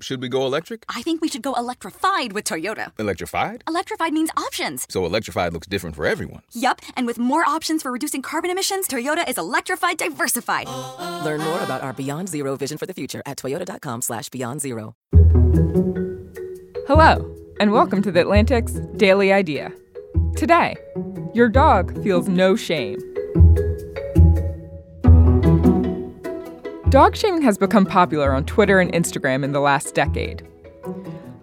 should we go electric? I think we should go electrified with Toyota. Electrified? Electrified means options. So electrified looks different for everyone. Yup, and with more options for reducing carbon emissions, Toyota is electrified diversified. Learn more about our Beyond Zero vision for the future at toyota.com slash beyond zero. Hello, and welcome to the Atlantic's Daily Idea. Today, your dog feels no shame. Dog shaming has become popular on Twitter and Instagram in the last decade.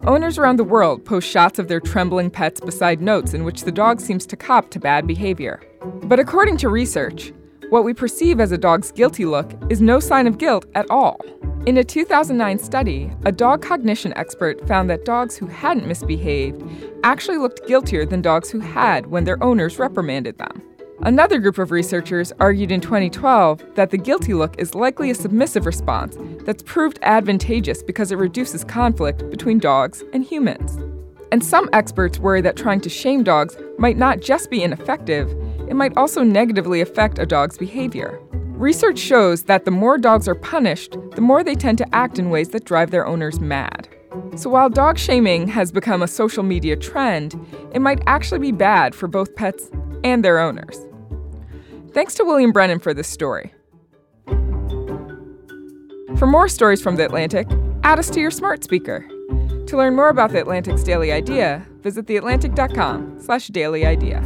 Owners around the world post shots of their trembling pets beside notes in which the dog seems to cop to bad behavior. But according to research, what we perceive as a dog's guilty look is no sign of guilt at all. In a 2009 study, a dog cognition expert found that dogs who hadn't misbehaved actually looked guiltier than dogs who had when their owners reprimanded them. Another group of researchers argued in 2012 that the guilty look is likely a submissive response that's proved advantageous because it reduces conflict between dogs and humans. And some experts worry that trying to shame dogs might not just be ineffective, it might also negatively affect a dog's behavior. Research shows that the more dogs are punished, the more they tend to act in ways that drive their owners mad. So while dog shaming has become a social media trend, it might actually be bad for both pets and their owners. Thanks to William Brennan for this story. For more stories from The Atlantic, add us to your smart speaker. To learn more about The Atlantic's Daily Idea, visit theatlantic.com slash daily idea.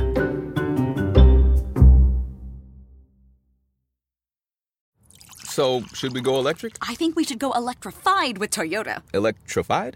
So, should we go electric? I think we should go electrified with Toyota. Electrified?